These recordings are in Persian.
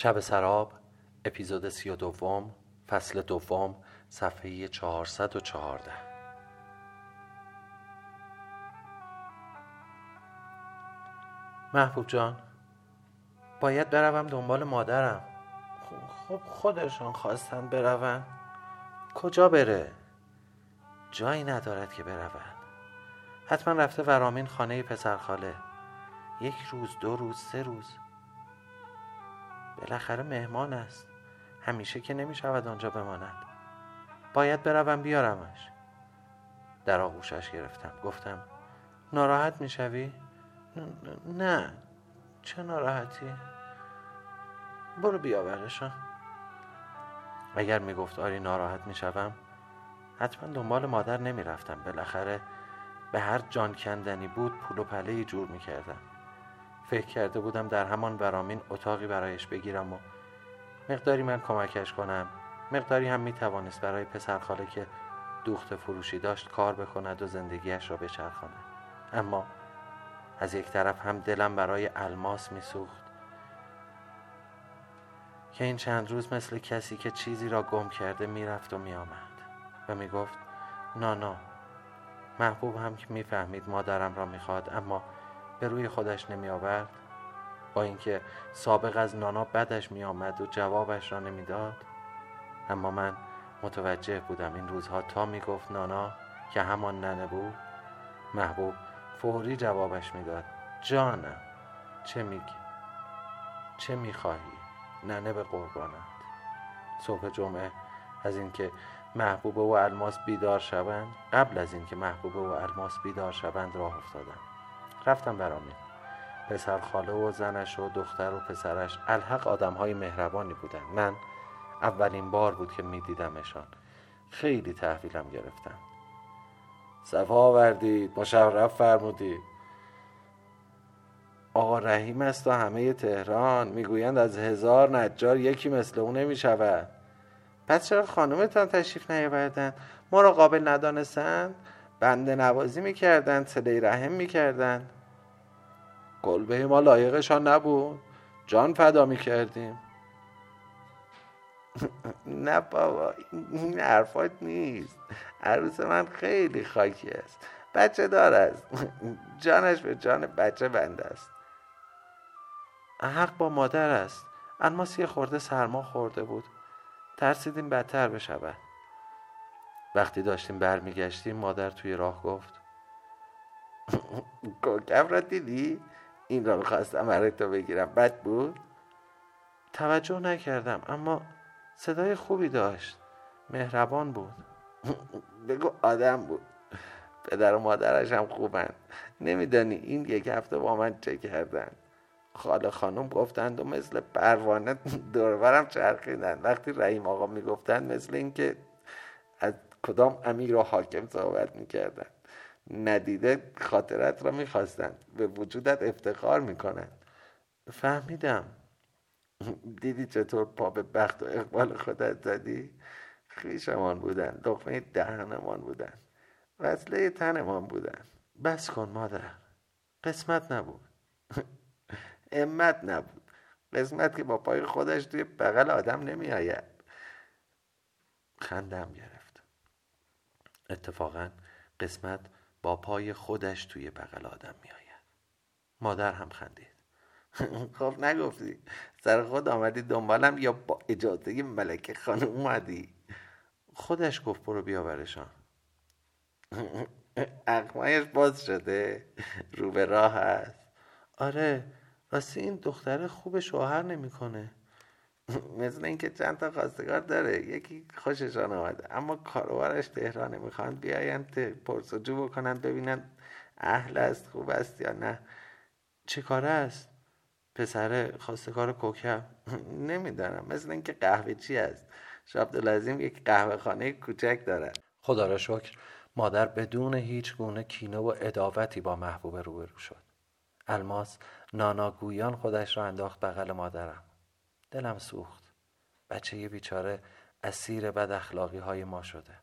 شب سراب اپیزود سی و دوم فصل دوم صفحه چهارصد و چهارده. محبوب جان باید بروم دنبال مادرم. خب خودشان خواستن بروند. کجا بره؟ جایی ندارد که بروند. حتما رفته ورامین خانه پسرخاله یک روز دو روز سه روز. بالاخره مهمان است. همیشه که نمی شود آنجا بماند. باید بروم بیارمش. در آغوشش گرفتم. گفتم ناراحت می شوی؟ نه. چه ناراحتی؟ برو بیاورشان اگر می گفت آری ناراحت می شوم حتما دنبال مادر نمی رفتم بالاخره به هر جان کندنی بود پول و پله جور می کردم فکر کرده بودم در همان برامین اتاقی برایش بگیرم و مقداری من کمکش کنم. مقداری هم می توانست برای پسر خاله که دوخت فروشی داشت کار بکند و زندگیش را بچرخاند. اما از یک طرف هم دلم برای الماس میسوخت که این چند روز مثل کسی که چیزی را گم کرده می‌رفت و میآمد و می‌گفت نانا محبوب هم که می‌فهمید مادرم را می‌خواد اما به روی خودش نمی آورد با اینکه سابق از نانا بدش می آمد و جوابش را نمی‌داد؟ اما من متوجه بودم این روزها تا می گفت نانا که همان ننه بود محبوب فوری جوابش می‌داد جانم چه میگی؟ چه می‌خواهی؟ ننه به قربانت. صبح جمعه از اینکه محبوبه و الماس بیدار شوند قبل از اینکه محبوبه و الماس بیدار شوند راه افتادم. رفتم برامین پسر خاله و زنش و دختر و پسرش الحق آدم های مهربانی بودن. من اولین بار بود که میدیدمشان. خیلی تحویلم گرفتن. صفا آوردید مشرف فرمودید آقا رحیم است و همه تهران می‌گویند از هزار نجار یکی مثل او نمی شود پس چرا خانومتان تشریف نیاوردند ما را قابل ندانستند. بنده نوازی می‌کردند صدای رحم می‌کردند. کلبه ما لایقشان نبود. جان فدا می‌کردیم نه بابا این حرفات نیست. عروس من خیلی خاکی است. بچه دار است. جانش به جان بچه بنده است. حق با مادر است. الماس یه خورده سرما خورده بود. ترسیدیم بدتر بشود. وقتی داشتیم برمیگشتیم مادر توی راه گفت کوکب را دیدی؟ این را می‌خواستم برای تو بگیرم. بد بود؟ توجه نکردم اما صدای خوبی داشت. مهربان بود. بگو آدم بود. پدر و مادرش هم خوبند نمیدانی این یک هفته با من چه کردن؟ خاله خانم گفتند و مثل پروانه دوربرم چرخیدن وقتی رحیم آقا می‌گفتند مثل اینکه از کدام امیر و حاکم صحبت می‌کردن. ندیده خاطرت را می‌خواستند به وجودت افتخار می‌کنند فهمیدم. دیدی چطور پا به بخت و اقبال خودت زدی؟ خیشمان بودن. لقمه دهنمان بودن. وصله تنمان بودن. بس کن مادر. قسمت نبود. امت نبود. قسمت که با پای خودش توی بغل آدم نمی آید خندم گرفت. اتفاقا قسمت با پای خودش توی بغل آدم می آید مادر هم خندید. خب نگفتی. سر خود آمدی دنبالم یا با اجازه ملکه خانم اومدی؟ خودش گفت برو بیاورشان اقمایش باز شده. رو به راه هست. آره راستی این دختر خوب شوهر نمی‌کنه. مثل اینکه چند تا خواستگار داره. یکی خوششان آمده اما کاروارش تهرانه. می‌خوان بیاین پرسجو بکنن ببینن اهل است خوب است یا نه. چه کاره است؟ پسر خواستگار کوکب نمی‌دانم. مثل اینکه قهوه چی است؟ شابدالعظیم یک قهوه خانه کوچک دارد. خدا را شکر مادر بدون هیچ گونه کینه و اداوتی با محبوب روبرو شد. الماس ناناگویان خودش را انداخت بغل مادرم. دلم سوخت. بچه بیچاره اسیر بد اخلاقی های ما شده.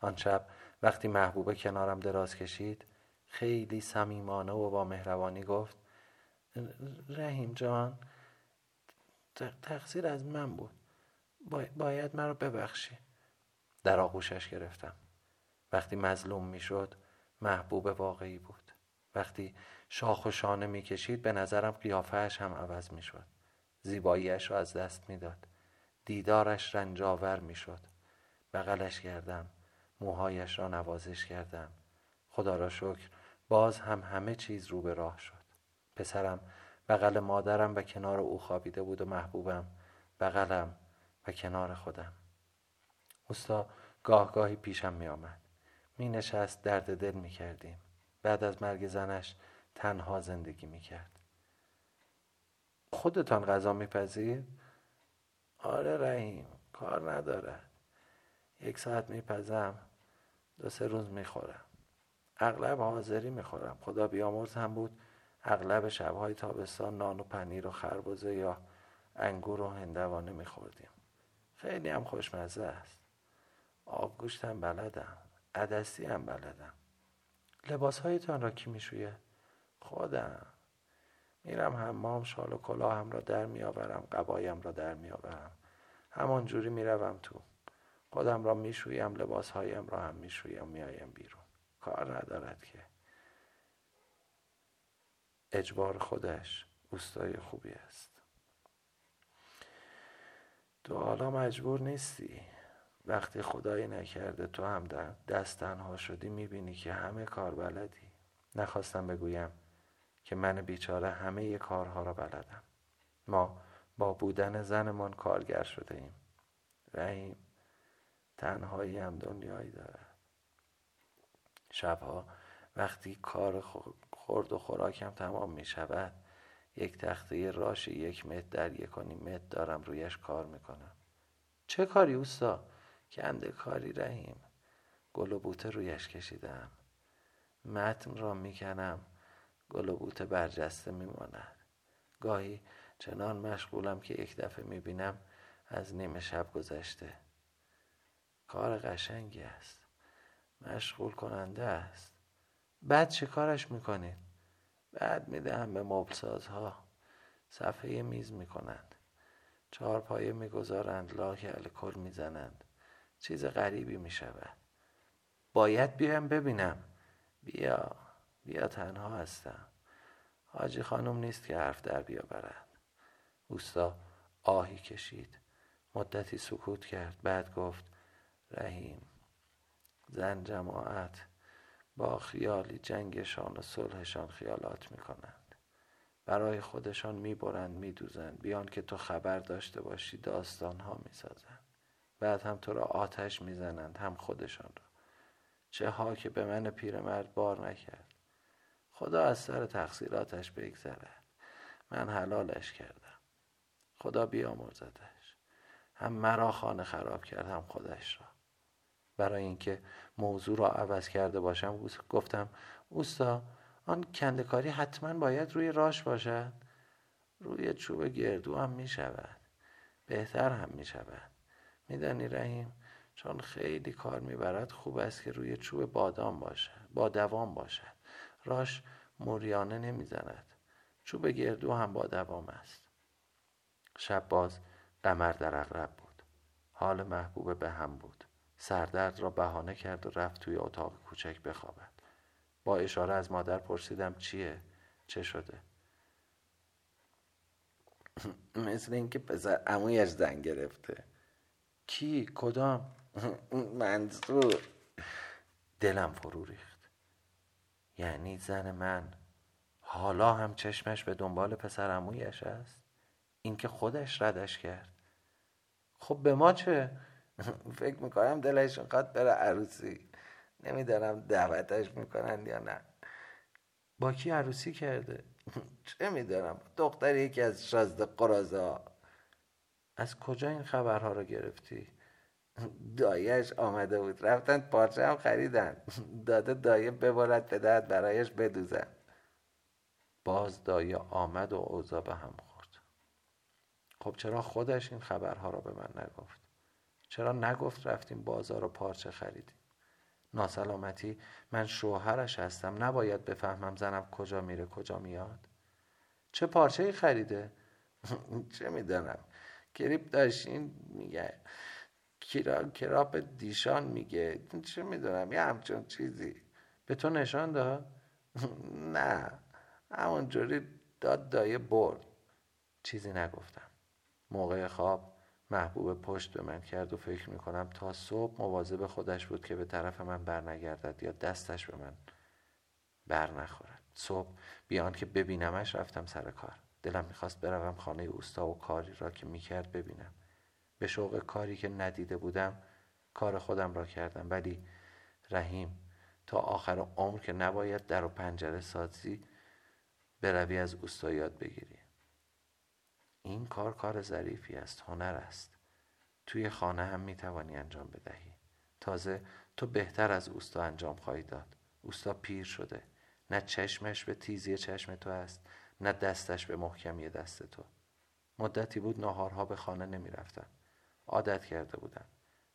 آن شب وقتی محبوبه کنارم دراز کشید خیلی صمیمانه و با مهربانی گفت رحیم جان تقصیر از من بود. باید مرا ببخشی. در آغوشش گرفتم. وقتی مظلوم می‌شد محبوب واقعی بود. وقتی شاخ و شانه می‌کشید به نظرم قیافهش هم عوض می‌شد. زیباییش را از دست می‌داد. دیدارش رنجاور می‌شد. بغلش کردم. موهایش را نوازش کردم. خدا را شکر باز هم همه چیز رو به راه شد. پسرم بغل مادرم و کنار او خوابیده بود و محبوبم. بغلم و کنار خودم. اوستا گاه گاهی پیشم می آمد می نشست درد دل می کردیم بعد از مرگ زنش تنها زندگی می کرد خودتان غذا میپذیر؟ آره رحیم کار ندارد یک ساعت میپزم دو سه روز می‌خورم. اغلب حاضری می‌خورم. خدا بیامرز هم بود اغلب شبهای تابستان نان و پنیر و خربزه یا انگور و هندوانه میخوردیم. خیلی هم خوشمزه است. آبگوشت هم بلدم عدستی هم بلدم. لباس هایتان را کی میشویه؟ خودم. میرم حمام شال و کلاهم را در میآورم قبایم را در میآورم. همان جوری می‌روم تو. خودم را می‌شویم لباس هایم را هم می‌شویم میایم بیرون. کار ندارد که. اجبار خودش اوستای خوبی است. تو حالا مجبور نیستی. وقتی خدایی نکرده تو هم دست تنها شدی می‌بینی که همه کار بلدی. نخواستم بگویم که من بیچاره همه کارها را بلدم. ما با بودن زنمان کارگر شده ایم. رحیم تنهایی هم دنیایی دارد شبها وقتی کار خورد و خوراکم تمام می شود یک تخته راش یک متر در یک متر دارم رویش کار می‌کنم. چه کاری اوستا؟ کنده کاری رحیم. گل و بوته رویش کشیدم. متن را می‌کنم. گل و بوته برجسته میماند. گاهی چنان مشغولم که یک دفعه می‌بینم از نیمه شب گذشته. کار قشنگی است. مشغول کننده است. بعد چه کارش می‌کنید؟ بعد می‌دهم به مبلسازها. صفحه میز می‌کنند. چهار پایه می‌گذارند. لاک الکل می‌زنند. چیز غریبی می‌شود. باید بیایم ببینم. بیا. بیا تنها هستم. حاجی خانم نیست که حرف در بیاورد. اوستا آهی کشید. مدتی سکوت کرد. بعد گفت رحیم زن جماعت با خیالی جنگشان و صلحشان خیالات می‌کنند. برای خودشان می‌برند میدوزند. بیان که تو خبر داشته باشی داستان ها می‌سازند. بعد هم تو را آتش می‌زنند هم خودشان را. چه ها که به من پیرمرد بار نکرد. خدا از سر تقصیراتش بگذرد من حلالش کردم. خدا بیامرزدش. هم مرا خانه خراب کرد هم خودش را. برای اینکه موضوع را عوض کرده باشم گفتم اوستا آن کندکاری حتما باید روی راش باشد. روی چوب گردو هم می شود. بهتر هم می شود. میدانی رحیم چون خیلی کار می‌برد خوب است که روی چوب بادام باشد با دوام باشد راش موریانه نمی‌زند. چوب گردو هم با دوام است. شب باز قمر در اغرب بود. حال محبوب به هم بود. سردرد را بهانه کرد و رفت توی اتاق کوچک بخوابد. با اشاره از مادر پرسیدم چیه؟ چه شده؟ مثل اینکه پسر امویش زن گرفته. کی؟ کدام؟ منصور دلم فرو ریخت. یعنی زن من. حالا هم چشمش به دنبال پسر امویش است. اینکه خودش ردش کرد. خب به ما چه؟ فکر می‌کنم دلش قد بره عروسی. نمی‌دانم دعوتش می‌کنن یا نه. با کی عروسی کرده؟ چه می‌دانم. دختر یکی از شازده قرازه از کجا این خبرها رو گرفتی؟ دایش آمده بود. رفتن پارچه هم خریدن. داده دایه ببارد بدهد برایش بدوزن باز دایه آمد و اوضا به هم خورد. خب چرا خودش این خبرها را به من نگفت؟ چرا نگفت رفتیم بازار و پارچه خریدیم؟ ناسلامتی من شوهرش هستم. نباید بفهمم زنم کجا میره کجا میاد. چه پارچه خریده؟ چه می‌دانم. کریپ داشتین میگه. کرا... کراپ دیشان میگه؟ چه می‌دونم؟ یه همچون چیزی. به تو نشان داد؟ نه. همونجوری داد دایه برد. چیزی نگفتم. موقع خواب محبوب پشت به من کرد و فکر می‌کنم تا صبح مواظب خودش بود که به طرف من برنگردد یا دستش به من بر نخورد. صبح بیان که ببینمش رفتم سر کار. دلم می‌خواست بروم خانه اوستا و کاری را که می‌کرد ببینم. به شوق کاری که ندیده بودم کار خودم را کردم. ولی رحیم تا آخر عمر که نباید در و پنجره سازی بروی از اوستا یاد بگیری. این کار کار ظریفی است هنر است. توی خانه هم می‌توانی انجام بدهی. تازه تو بهتر از اوستا انجام خواهی داد. اوستا پیر شده. نه چشمش به تیزی چشم تو است نه دستش به محکمی دست تو. مدتی بود ناهارها به خانه نمی‌رفتم عادت کرده بودم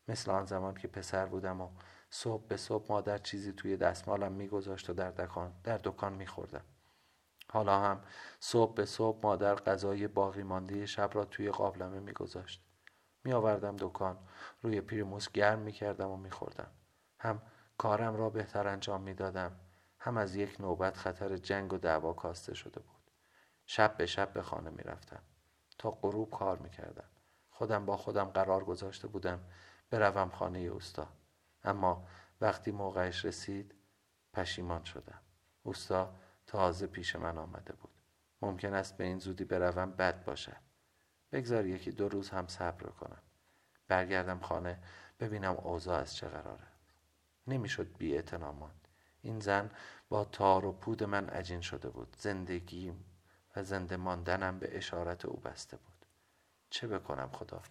مثل آن زمان که پسر بودم و صبح به صبح مادر چیزی توی دستمالم میگذاشت و در دکان در دکان میخوردم. حالا هم صبح به صبح مادر غذای باقی مانده شب را توی قابلمه میگذاشت. میآوردم دکان روی پیرموس گرم می‌کردم و میخوردم. هم کارم را بهتر انجام می‌دادم هم از یک نوبت خطر جنگ و دعوا کاسته شده بود. شب به شب به خانه می‌رفتم تا غروب کار می‌کردم. خودم با خودم قرار گذاشته بودم بروم خانه اوستا. اما وقتی موقعش رسید پشیمان شدم. اوستا تازه پیش من آمده بود. ممکن است به این زودی بروم بد باشد. بگذار یکی دو روز هم صبر کنم. برگردم خانه ببینم اوضاع از چه قراره. نمی‌شد بی ماند. این زن با تار و پود من عجین شده بود. زندگیم و زنده ماندنم به اشارت او بسته بود. چه بکنم خدا؟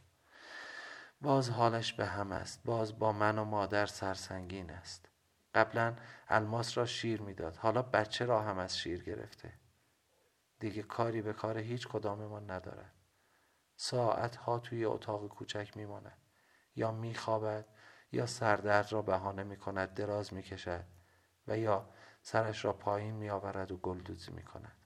باز حالش به هم است. باز با من و مادر سرسنگین است. قبلا الماس را شیر می‌داد. حالا بچه را هم از شیر گرفته. دیگه کاری به کار هیچ کداممان ندارد. ساعت ها توی اتاق کوچک میماند. یا میخوابد یا سردرد را بهانه می کند دراز می کشد و یا سرش را پایین می آورد و گلدوزی می کند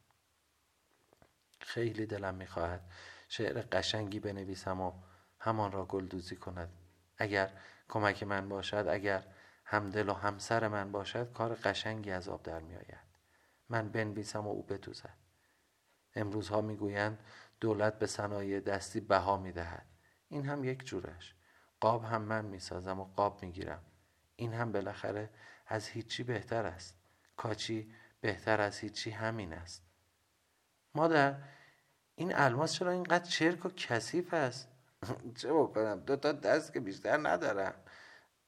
خیلی دلم می خواهد شعر قشنگی بنویسم و همان را گلدوزی کند. اگر کمک من باشد اگر همدل و همسر من باشد کار قشنگی از آب در می آید. من بنویسم و او بتوزد امروزها می‌گویند دولت به صنایع دستی بها می دهد این هم یک جورش. قاب هم من می سازم و قاب می گیرم این هم بالاخره از هیچی بهتر است. کاچی بهتر از هیچی همین است. مادر این الماس چرا اینقدر چرک و کثیف است؟ چه بکنم؟ دو تا دست که بیشتر ندارم.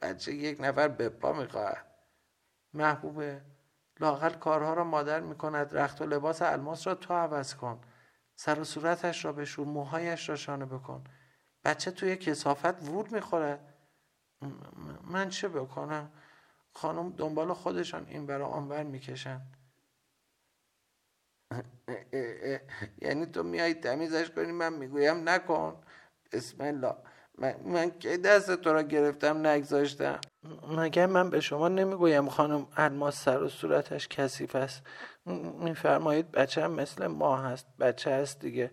بچه یک نفر به پا می‌خواهد محبوبه لاقل کارها را مادر می‌کند. رخت و لباس الماس را تو عوض کن. سر و صورتش را بشور موهایش را شانه بکن. بچه توی کسافت وور می‌خوره. من چه بکنم؟ خانم دنبال خودشان این برا آنور می‌کشن. یعنی تو میای تمیزش کنی من می‌گویم نکن. بسم الله. من, من که دست تو را گرفتم نگذاشتم؟ مگه من به شما نمی‌گویم خانم الماس سر و صورتش کثیف است؟ میفرمایید بچه هم مثل ما هست. بچه هست دیگه.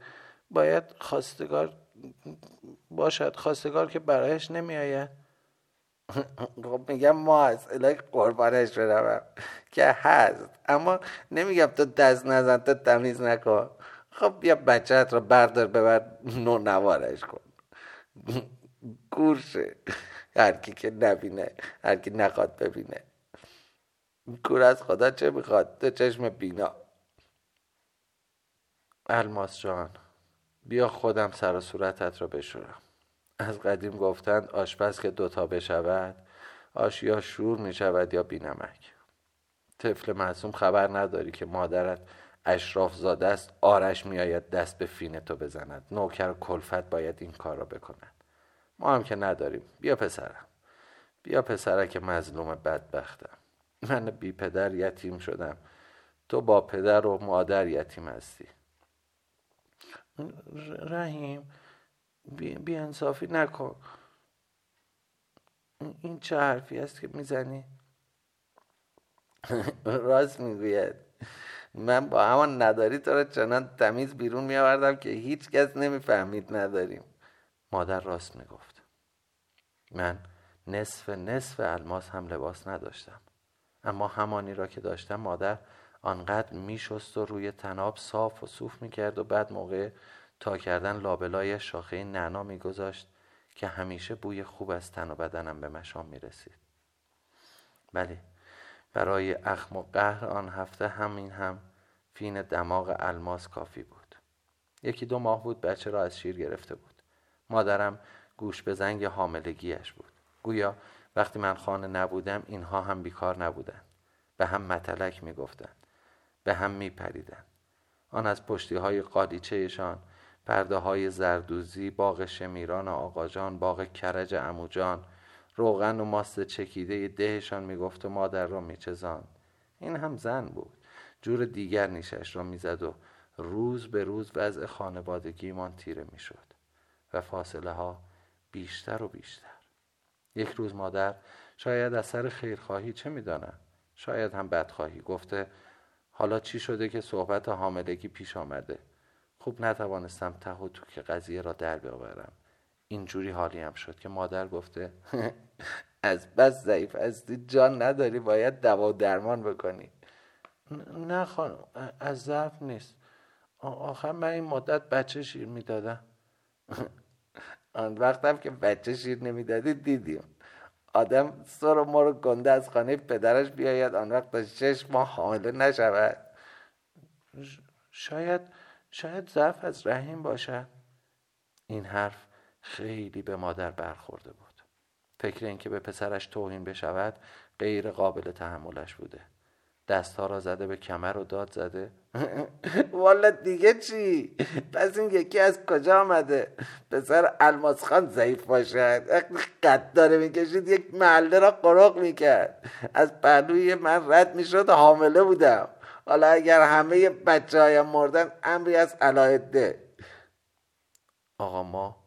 باید خواستگار باشد خواستگار که برایش نمیآید. خب میگم ما هست الهی قربانش بروم. که هست. اما نمیگم تو دست نزن تو تمیز نکن. خب بیا بچهت رو بردار ببر نو نوارش کن. گورشه هر کی که نبینه هر کی نخواد ببینه. کور از خدا چه می‌خواد؟ تو چشم بینا. الماس جان بیا خودم سر و صورتت را بشورم. از قدیم گفتند آشپز که دوتا بشود آش یا شور می شود یا بینمک. طفل معصوم خبر نداری که مادرت اشراف زاده است آرش میآید دست به فینه تو بزند. نوکر و کلفت باید این کار را بکند. ما هم که نداریم. بیا پسرم. بیا پسرک مظلوم بدبختم. من بی پدر یتیم شدم. تو با پدر و مادر یتیم هستی. رحیم بی, انصافی نکن. این چه حرفی است که می‌زنی؟ راست می‌گوید. من با همان نداری تو را چنان تمیز بیرون می آوردم که هیچ کس نمی‌فهمید نداریم. مادر راست می‌گفت. من نصف نصف الماس هم لباس نداشتم. اما همانی را که داشتم مادر آنقدر میشست و روی تناب صاف و صوف می‌کرد و بعد موقع تا کردن لابلای شاخه نعنا میگذاشت که همیشه بوی خوب از تن و بدنم به مشام می‌رسید. بله برای اخم و قهر آن هفته همین هم فین دماغ الماس کافی بود. یکی دو ماه بود بچه را از شیر گرفته بود. مادرم گوش به زنگ حاملگیش بود. گویا وقتی من خانه نبودم اینها هم بیکار نبودند. به هم متلک می‌گفتند. به هم میپریدند. آن از پشتی های قالیچهشان پرده های زردوزی باغ شمیران آقاجان باغ کرج اموجان روغن و ماست چکیده دهشان می‌گفت و مادر را میچزاند. این هم زن بود. جور دیگر نیشش را می‌زد و روز به روز وضع خانوادگیمان تیره می‌شد و فاصله ها بیشتر و بیشتر. یک روز مادر شاید از سر خیرخواهی چه می‌دانم شاید هم بدخواهی گفته حالا چی شده که صحبت حاملگی پیش آمده؟ خوب نتوانستم ته و تو که قضیه را در بیاورم. اینجوری حالی هم شد که مادر گفته از بس ضعیف هستی جان نداری باید دوا درمان بکنی. نه خانم از ضعف نیست. آخر من این مدت بچه شیر می‌دادم. آن وقتم که بچه شیر نمی‌دادی دیدیم. آدم سر و مرو گنده از خانه پدرش بیاید آن وقت تا شش ماه حامله نشود. شاید شاید ضعف از رحیم باشد این حرف خیلی به مادر برخورده بود. فکر اینکه به پسرش توهین بشود غیر قابل تحملش بوده. دستها را زده به کمر و داد زده. والا دیگه چی؟ پس این یکی از کجا آمده؟ پسر الماس خان ضعیف باشد. قد داره می‌کشید یک محله را قرق می‌کرد. از پهلوی من رد می‌شد حامله بودم. حالا اگر همه بچه هایم مردن امری از علایده. آقا ما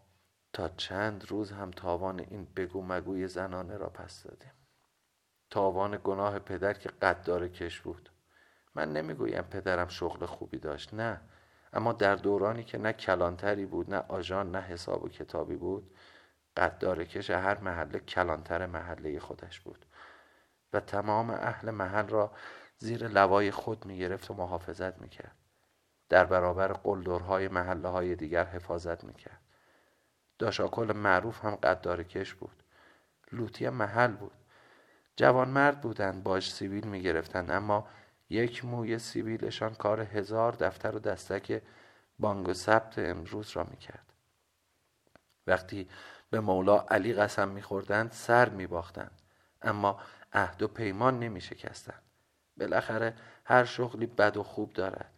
تا چند روز هم تاوان این بگو مگوی زنانه را پس دادیم. تاوان گناه پدر که قدار کش بود. من نمی‌گویم پدرم شغل خوبی داشت نه. اما در دورانی که نه کلانتری بود نه آژان نه حساب و کتابی بود قدار کش هر محله کلانتر محله خودش بود. و تمام اهل محل را زیر لوای خود می‌گرفت و محافظت می‌کرد در برابر قلدرهای محله های دیگر حفاظت می‌کرد داشاکل معروف هم قدار کش بود لوتی محل بود جوان مرد بودند باش سیبیل می گرفتند اما یک موی سیبیلشان کار هزار دفتر و دستک بانگ و ثبت امروز را می کرد. وقتی به مولا علی قسم می خوردند سر می باختند. اما عهد و پیمان نمی شکستند. بالاخره هر شغلی بد و خوب دارد.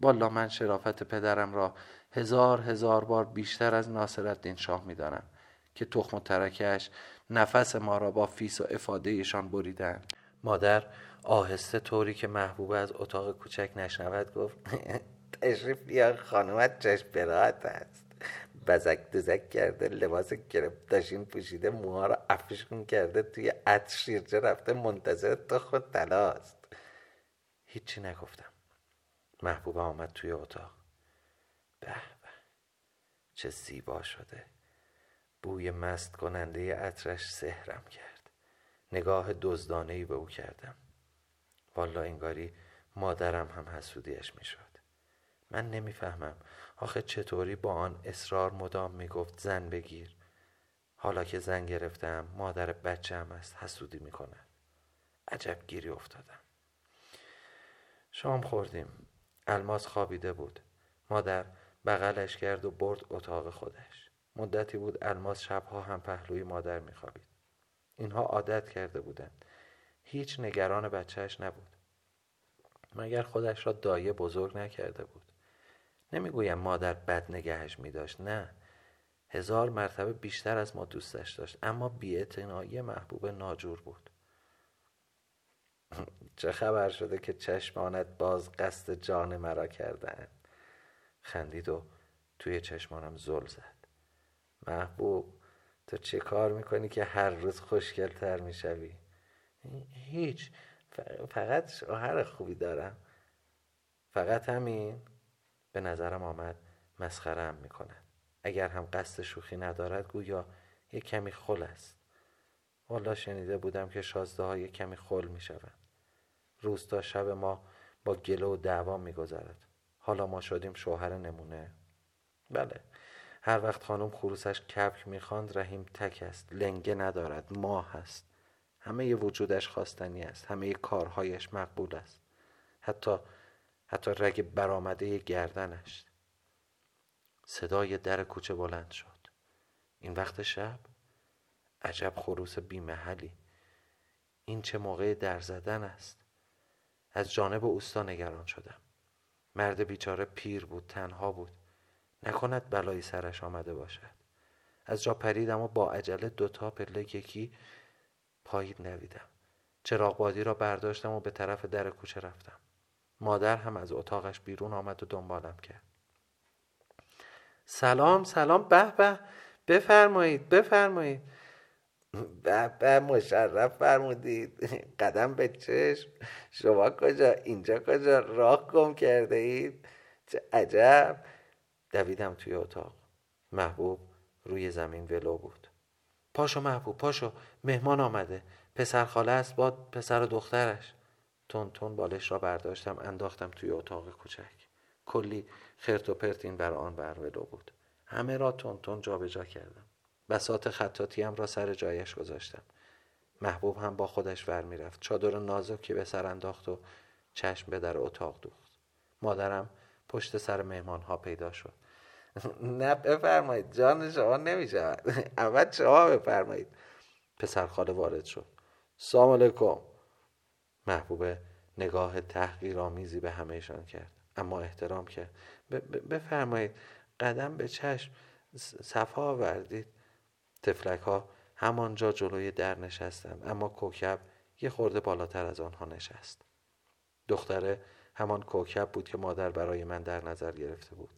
بالا من شرافت پدرم را هزار هزار بار بیشتر از ناصرالدین شاه می دانم که تخم و ترکش نفس ما را با فیس و افادهشان بریدند. مادر آهسته طوری که محبوب از اتاق کوچک نشنود گفت تشریف بیا خانومت چشم براهت است. بزک دزک کرده لباس گرفتاشین پوشیده موها را افشون کرده توی عطر شیرجه رفته منتظر تو خود تلاست هیچی نگفتم. محبوبه آمد توی اتاق. به به چه زیبا شده. بوی مست کننده عطرش سهرم کرد. نگاه دزدانه به او کردم. والا انگاری مادرم هم حسودیش می‌شد. من نمی‌فهمم. آخه چطوری با آن اصرار مدام می‌گفت زن بگیر. حالا که زن گرفتم مادر بچه هم است حسودی می‌کنه عجب گیری افتادم. شام خوردیم. الماس خوابیده بود. مادر بغلش کرد و برد اتاق خودش. مدتی بود الماس شبها هم پهلوی مادر میخوابید. اینها عادت کرده بودند. هیچ نگران بچهش نبود. مگر خودش را دایه بزرگ نکرده بود؟ نمی‌گویم مادر بد نگهش میداشت نه. هزار مرتبه بیشتر از ما دوستش داشت اما بیاعتنایی محبوب ناجور بود. چه خبر شده که چشمانت باز قصد جان مرا کردن خندید و توی چشمانم زل زد. محبوب تو چه کار می‌کنی که هر روز خوشگلتر می‌شوی؟ هیچ فقط شوهر خوبی دارم. فقط همین. به نظرم آمد مسخره هم می‌کند. اگر هم قصد شوخی ندارد گویا یک کمی خل است. والا شنیده بودم که شازده ها یک کمی خل می شود. روز تا شب ما با گله و دعوا می گذارد. حالا ما شدیم شوهر نمونه. بله هر وقت خانم خروسش کپک می‌خواند رحیم تک است لنگه ندارد ماه است. همه وجودش خواستنی است همه کارهایش مقبول است. حتی حتی رگ برآمده گردنش. صدای در کوچه بلند شد. این وقت شب؟ عجب خروس بیمحلی. این چه موقع در زدن است؟ از جانب اوستا نگران شدم. مرد بیچاره پیر بود تنها بود. نکند بلایی سرش آمده باشد. از جا پریدم و با عجله دوتا پله یکی پایید نویدم. چراغ بادی را برداشتم و به طرف در کوچه رفتم. مادر هم از اتاقش بیرون آمد و دنبالم کرد. سلام سلام به به. بفرمایید بفرمایید. به به مشرف فرمودید. قدم به چشم. شما کجا؟ اینجا کجا؟ راه گم کرده اید؟ چه عجب. دویدم توی اتاق. محبوب روی زمین ولو بود. پاشو محبوب پاشو. مهمان آمده. پسر خاله است با پسر و دخترش. تون تون بالش را برداشتم انداختم توی اتاق کوچک. کلی خرت و پرت این بر آن بر ولو بود. همه را تون تون جابجا کردم. بسات خطاتیم را سر جایش گذاشتم. محبوب هم با خودش ور می‌رفت. چادر نازکی به سر انداخت و چشم به در اتاق دوخت. مادرم پشت سر مهمان ها پیدا شد. نه بفرمایید. جان شما نمی شود اول شما بفرمایید. پسر خاله وارد شد. سلام علیکم. محبوبه نگاه تحقیرآمیزی به همهشان کرد. اما احترام کرد. بفرمایید. قدم به چشم. صفا آوردید. تفلک ها همانجا جلوی در نشستند اما کوکب یه خورده بالاتر از آنها نشست. دختره همان کوکب بود که مادر برای من در نظر گرفته بود.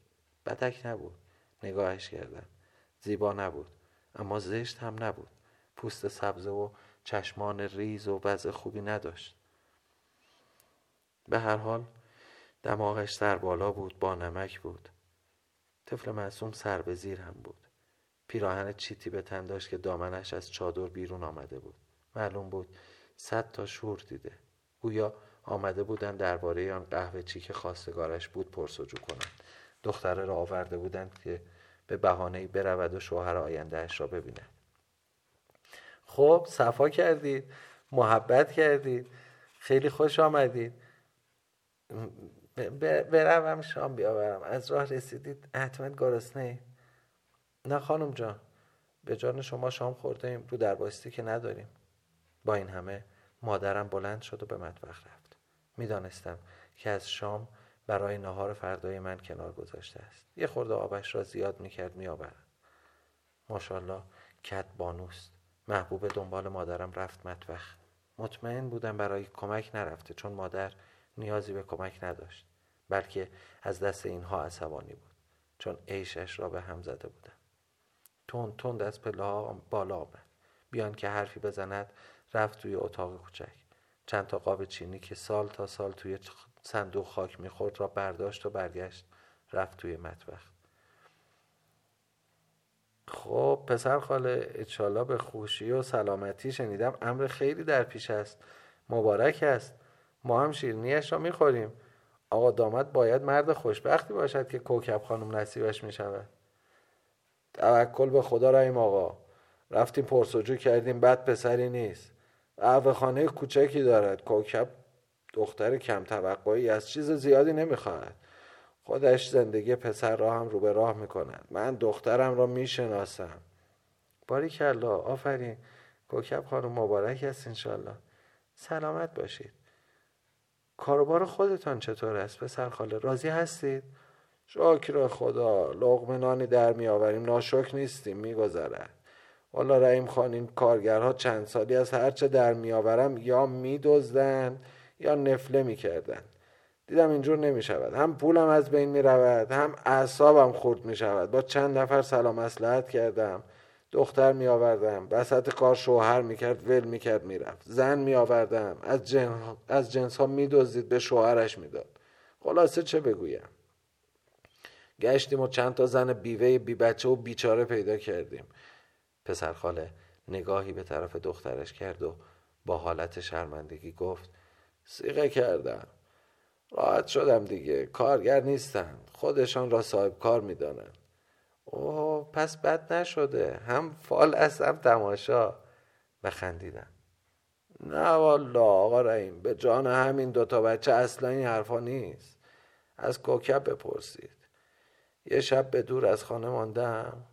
بدک نبود نگاهش کردم. زیبا نبود اما زشت هم نبود. پوست سبزه و چشمان ریز و وضع خوبی نداشت. به هر حال دماغش سر بالا بود با نمک بود. طفل معصوم سر به زیر هم بود. پیراهن چیتی به تن داشت که دامنش از چادر بیرون آمده بود. معلوم بود صد تا شور دیده. گویا آمده بودن درباره آن قهوه چی که خواستگارش بود پرسجو کنند. دختره را آورده بودند که به بهانه برود و شوهر آیندهش را ببیند. خب صفا کردید محبت کردید خیلی خوش آمدید. بروم شام بیاورم. از راه رسیدید. حتما گرسنه نه خانم جان به جان شما شام خورده ایم رو درباستی که نداریم. با این همه مادرم بلند شد و به مطبخ رفت. می‌دانستم که از شام برای نهار فردای من کنار گذاشته است. یه خورده آبش را زیاد می‌کرد میآورد. ماشاءالله کت بانوست. محبوب دنبال مادرم رفت مطبخ. مطمئن بودم برای کمک نرفته چون مادر نیازی به کمک نداشت بلکه از دست اینها عصبانی بود چون عیشش را به هم زده بودم. تند تند از پله ها بالا آمد. بیان که حرفی بزند رفت توی اتاق کوچک. چند تا قاب چینی که سال تا سال توی صندوق خاک می‌خورد را برداشت و برگشت رفت توی مطبخ. خب پسر خاله اچالا به خوشی و سلامتی شنیدم. امر خیلی در پیش است. مبارک است. ما هم شیرینیش را می‌خوریم. آقا داماد باید مرد خوشبختی باشد که کوکب خانم نصیبش می‌شود. توکل به خدا رحیم آقا. رفتیم پرسجو کردیم بد پسری نیست. خانه کوچکی دارد. کوکب دختر کم توقعی از چیز زیادی نمی‌خواهد. خودش زندگی پسر را هم رو به راه می‌کند. من دخترم را می‌شناسم. باری کلا آفرین. کوکب خانم مبارک است انشالله سلامت باشید. کاروبار خودتان چطور است؟ پسر خاله راضی هستید؟ شکر خدا لغم نانی در میآوریم ناشک نیستیم میگذرد والا رحیم خان این کارگرها چند سالی از هرچه در میآورم یا میدزدند یا نفله می‌کردند دیدم اینجور نمی شود. هم پولم از بین می رود هم اعصابم خورد می شود. با چند نفر سلام مسلحت کردم دختر می آوردم وسط کار شوهر می کرد ول می کرد می رفت. زن می آوردم از, جن... از جنس ها می به شوهرش می داد. خلاصه چه بگویم؟ گشتیم و چند تا زن بیوه بی بچه و بیچاره پیدا کردیم. پسر خاله نگاهی به طرف دخترش کرد و با حالت شرمندگی گفت سیغه کردم راحت شدم دیگه کارگر نیستن. خودشان را صاحب کار می‌دانن اوه پس بد نشده. هم فال است هم تماشا. و خندیدم. نه والا آقا رحیم به جان همین دوتا بچه اصلا این حرفا نیست. از کوکب بپرسید. یه شب به دور از خانه ماندم.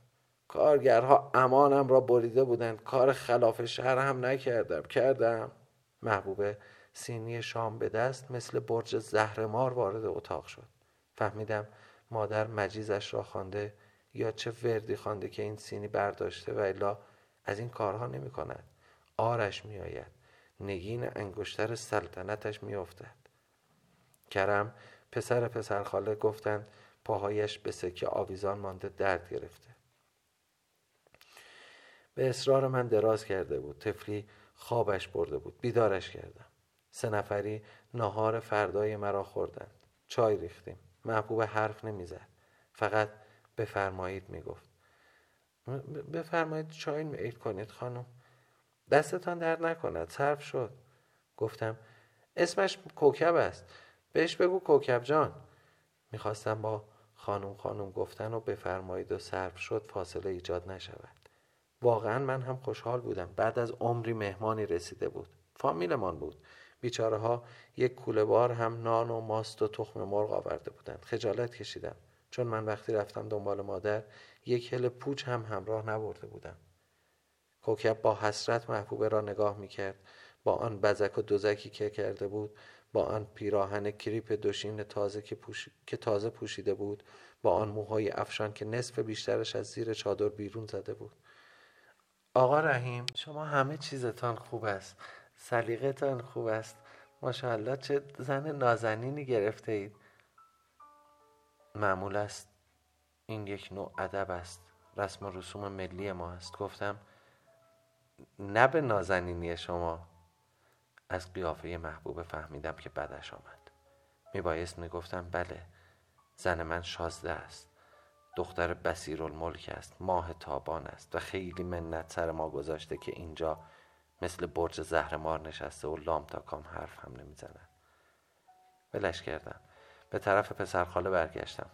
کارگرها امانم را بریده بودند. کار خلاف شهر هم نکردم. کردم. محبوبه سینی شام به دست مثل برج زهرمار وارد اتاق شد. فهمیدم مادر مجیزش را خوانده یا چه وردی خوانده که این سینی برداشته و الا از این کارها نمی کند. آرش می آید. نگین انگشتر سلطنتش می افتد. کرم پسر پسر خاله گفتند پاهایش به سکه آویزان مانده درد گرفته. به اصرار من دراز کرده بود. تفلی خوابش برده بود. بیدارش کردم. سه نفری ناهار فردای مرا خوردند. چای ریختیم. محبوب حرف نمی‌زد. فقط بفرمایید می‌گفت. بفرمایید چای میعید کنید خانم. دستتان درد نکند. صرف شد. گفتم اسمش کوکب است. بهش بگو کوکب جان. می‌خواستم با خانم خانم گفتن و بفرمایید و صرف شد فاصله ایجاد نشود. واقعا من هم خوشحال بودم. بعد از عمری مهمانی رسیده بود. فامیلمان بود. بیچاره ها یک کوله بار هم نان و ماست و تخم مرغ آورده بودند. خجالت کشیدم. چون من وقتی رفتم دنبال مادر یک هل پوچ هم همراه نبرده بودم. کوکب با حسرت محبوبه را نگاه می‌کرد. با آن بزک و دوزکی که کرده بود با آن پیراهن کریپ دوشین تازه که, که تازه پوشیده بود با آن موهای افشان که نصف بیشترش از زیر چادر بیرون زده بود. آقا رحیم شما همه چیزتان خوب است. سلیقتان خوب است. ماشاءالله چه زن نازنینی گرفته اید. معمول است. این یک نوع ادب است. رسم و رسوم ملی ما است. گفتم نه به نازنینی شما. از قیافه محبوب فهمیدم که بدش آمد. میبایست می‌گفتم بله زن من شازده است. دختر بسیر الملک است ماه تابان است و خیلی منت سر ما گذاشته که اینجا مثل برج زهرمار نشسته و لام تا کام حرف هم نمی‌زند ولش کردم. به طرف پسر خاله برگشتم.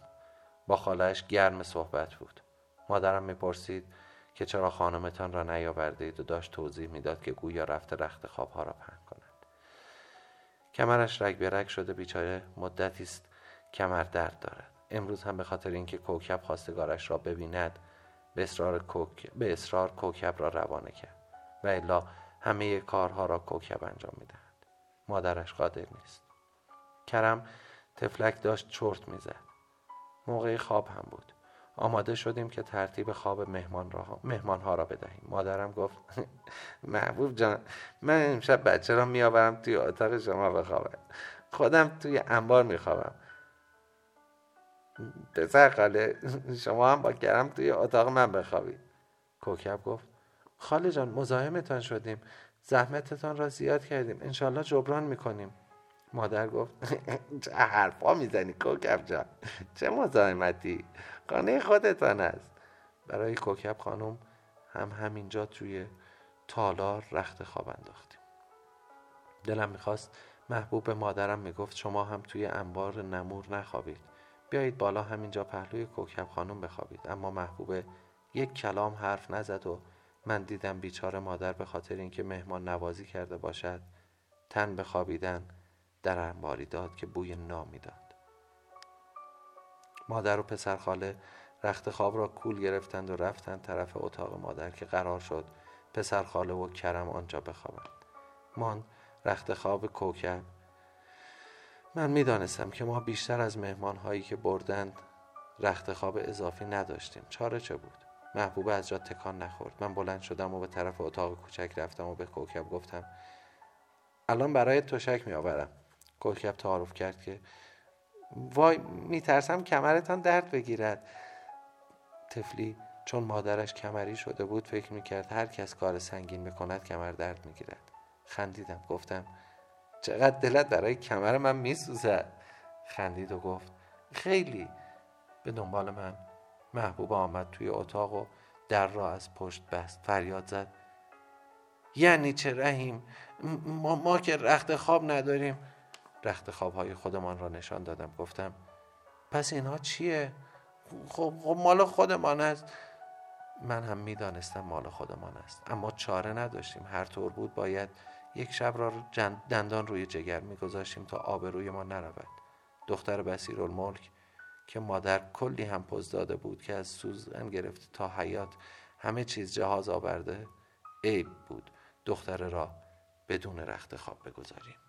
با خالهش گرم صحبت بود. مادرم می‌پرسید که چرا خانمتان را نیاورده اید و داشت توضیح می‌داد که گویا رفته رخت خوابها را پهن کند. کمرش رگ به رگ شده بیچاره مدتی است کمر درد دارد. امروز هم به خاطر اینکه کوکب خواستگارش را ببیند به اصرار, کوک... به اصرار کوکب را روانه کرد. و الا همه کارها را کوکب انجام می‌دهد. مادرش قادر نیست. کرم تفلک داشت چرت می‌زد. موقع خواب هم بود. آماده شدیم که ترتیب خواب مهمان, را مهمان ها را بدهیم. مادرم گفت محبوب جان من امشب بچه را میآورم توی اتاق شما بخوابم. خودم توی انبار میخوابم. پسر خاله شما هم با کرم توی اتاق من بخوابید کوکب گفت خاله جان مزاحمتان شدیم. زحمتتان را زیاد کردیم. انشالله جبران می‌کنیم. مادر گفت چه حرفا می‌زنی کوکب جان؟ چه مزاحمتی؟ خانه خودتان است. برای کوکب خانم هم همینجا توی تالار رخت خواب انداختیم. دلم می‌خواست محبوب مادرم می‌گفت شما هم توی انبار نمور نخوابید. بیایید بالا همینجا پهلوی کوکب خانم بخوابید. اما محبوب یک کلام حرف نزد و من دیدم بیچاره مادر به خاطر اینکه مهمان نوازی کرده باشد تن به خوابیدن. در انباری داد که بوی نام می‌داد. مادر و پسر خاله رخت خواب را کول گرفتند و رفتند طرف اتاق مادر که قرار شد پسر خاله و کرم آنجا بخوابند. مان رخت خواب کوکب. من می‌دانستم که ما بیشتر از مهمان هایی که بردند رخت خواب اضافی نداشتیم. چاره چه بود؟ محبوبه از جا تکان نخورد. من بلند شدم و به طرف اتاق کوچک رفتم و به کوکب گفتم الان برای تشک می آورم کوکب تعارف کرد که وای میترسم کمرتان درد بگیرد. تفلی چون مادرش کمری شده بود فکر می‌کرد هر کس کار سنگین بکند کمر درد می‌گیرد. خندیدم گفتم چقدر دلت برای کمر من میسوزد؟ خندید و گفت خیلی. به دنبال من محبوب آمد توی اتاق و در را از پشت بست فریاد زد. یعنی چه رحیم؟ ما, ما که رخت خواب نداریم. رخت خواب های خودمان را نشان دادم. گفتم پس اینها چیه؟ خب, خب مال خودمان است. من هم می‌دانستم مال خودمان است. اما چاره نداشتیم. هر طور بود باید یک شب را دندان روی جگر میگذاشتیم تا آب ما نرود. دختر بسیر الملک که مادر کلی هم پز داده بود که از سوزن گرفته تا حیات همه چیز جهاز آورده عیب بود. دختر را بدون رخت خواب بگذاریم.